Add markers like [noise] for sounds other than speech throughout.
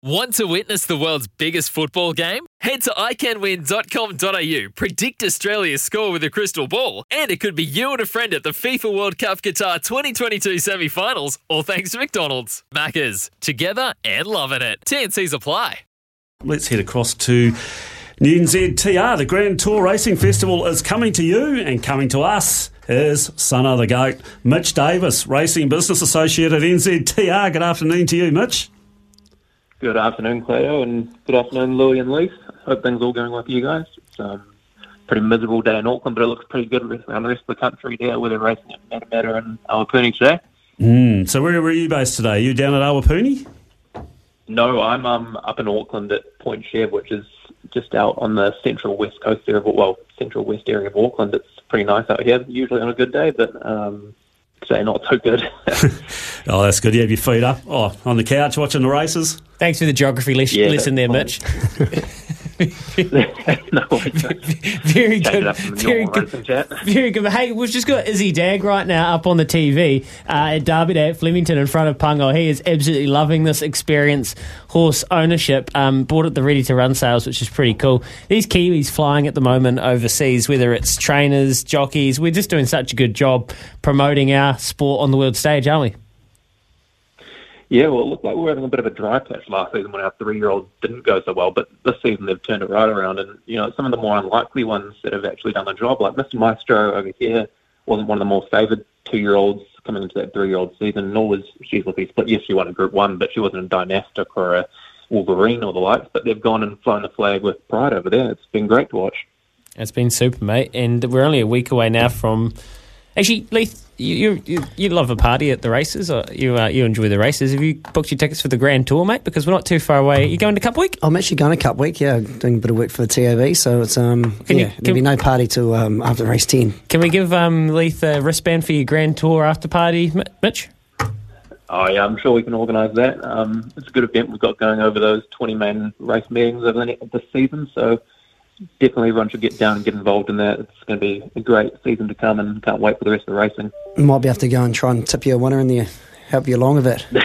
Want to witness the world's biggest football game? Head to iCanWin.com.au, predict Australia's score with a crystal ball, and it could be you and a friend at the FIFA World Cup Qatar 2022 semi finals, all thanks to McDonald's. Maccas, together and loving it. TNC's apply. Let's head across to NZTR. The Grand Tour Racing Festival is coming to you and coming to us is son of the goat, Mitch Davis, Racing Business Associate at NZTR. Good afternoon to you, Mitch. Good afternoon, Cleo, and good afternoon, Louis and Leith. Hope things are all going well for you guys. It's um, a pretty miserable day in Auckland, but it looks pretty good around the rest of the country there, where they're racing at Matamata and Awapuni today. Mm, so where were you based today? Are you down at Awapuni? No, I'm um, up in Auckland at Point Chev, which is just out on the central west coast area of, well, central west area of Auckland. It's pretty nice out here, usually on a good day, but um, today not so good. [laughs] oh, that's good. You have your feet up. Oh, on the couch watching the races. Thanks for the geography les- Yeah, lesson there, that's Mitch. [laughs] [laughs] no, Very good. up from the Very good. Very good. Hey, we've just got Izzy Dag right now up on the TV uh, at Derby Day at Flemington in front of Pungo. He is absolutely loving this experience, horse ownership. Um, bought at the ready to run sales, which is pretty cool. These Kiwis flying at the moment overseas, whether it's trainers, jockeys, we're just doing such a good job promoting our sport on the world stage, aren't we? Yeah, well, it looked like we were having a bit of a dry patch last season when our three-year-old didn't go so well, but this season they've turned it right around. And, you know, some of the more unlikely ones that have actually done the job, like Mr. Maestro over here, wasn't one of the more favoured two-year-olds coming into that three-year-old season, nor was She's Lucky Split. Yes, she won a Group 1, but she wasn't a Dynastic or a Wolverine or the likes, but they've gone and flown the flag with pride over there. It's been great to watch. It's been super, mate. And we're only a week away now from. Actually, Leith, you you, you love a party at the races, or you uh, you enjoy the races. Have you booked your tickets for the Grand Tour, mate? Because we're not too far away. You going to Cup Week? I'm actually going to Cup Week, yeah, doing a bit of work for the TAB, so it's um Can you- yeah, can- there'll be no party till um, after race ten. Can we give um, Leith a wristband for your Grand Tour after party, Mi- Mitch? Oh yeah, I'm sure we can organise that. Um, it's a good event we've got going over those 20 main race meetings over the ne- this season, so definitely everyone should get down and get involved in that. It's going to be a great season to come, and can't wait for the rest of the racing. Might be able to go and try and tip you a winner in there, help you along a bit. [laughs]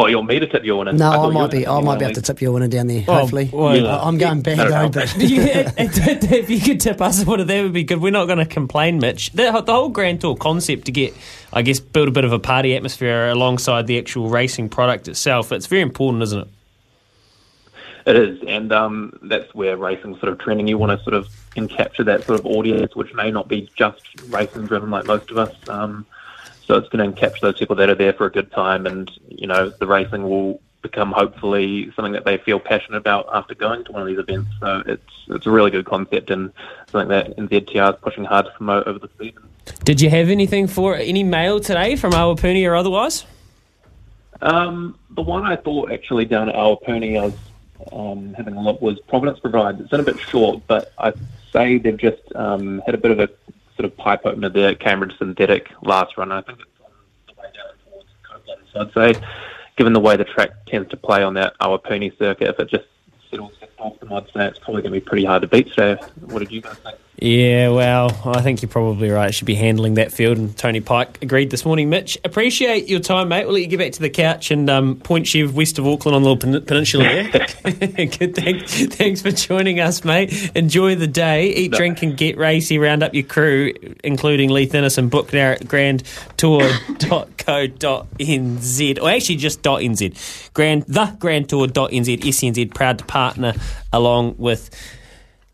Oh, you want me to tip your winner? No, I, thought you might be. I might your be able to tip you a winner down there. Oh, hopefully, well, Yeah. I- I'm going bad No, no, though, no. [laughs] but Yeah, [laughs] if you could tip us one of that would be good. We're not going to complain, Mitch. The, the whole Grand Tour concept to get, I guess, build a bit of a party atmosphere alongside the actual racing product itself. It's very important, isn't it? It is, and um, that's where racing's sort of trending. You want to sort of capture that sort of audience, which may not be just racing driven like most of us. Um, so it's going to capture those people that are there for a good time, and you know the racing will become hopefully something that they feel passionate about after going to one of these events. So it's it's a really good concept and something that NZTR is pushing hard to promote over the season. Did you have anything for any mail today from Awapuni or otherwise? Um, the one I thought actually down at Awapuni, I was um, having a look, was Providence Provides. It's in a bit short, but I say they've just um, had a bit of a sort of pipe opener there at Cambridge Synthetic last run. I think it's on the way down towards Copeland. So I'd say, given the way the track tends to play on that Awapuni circuit, if it just settles off them, I'd say it's probably going to be pretty hard to beat today. What did you guys think? Yeah, well, I think you're probably right. Should be handling that field, and Tony Pike agreed this morning. Mitch, appreciate your time, mate. We'll let you get back to the couch and um, Point Chev, west of Auckland, on the little pen- peninsula there. [laughs] Good, thanks, thanks for joining us, mate. Enjoy the day. Eat, drink, and get racy. Round up your crew, including Leith Innes, and book now at grandtour.co.nz, [laughs] or actually just .nz. Grand, the grandtour.nz, SNZ, proud to partner along with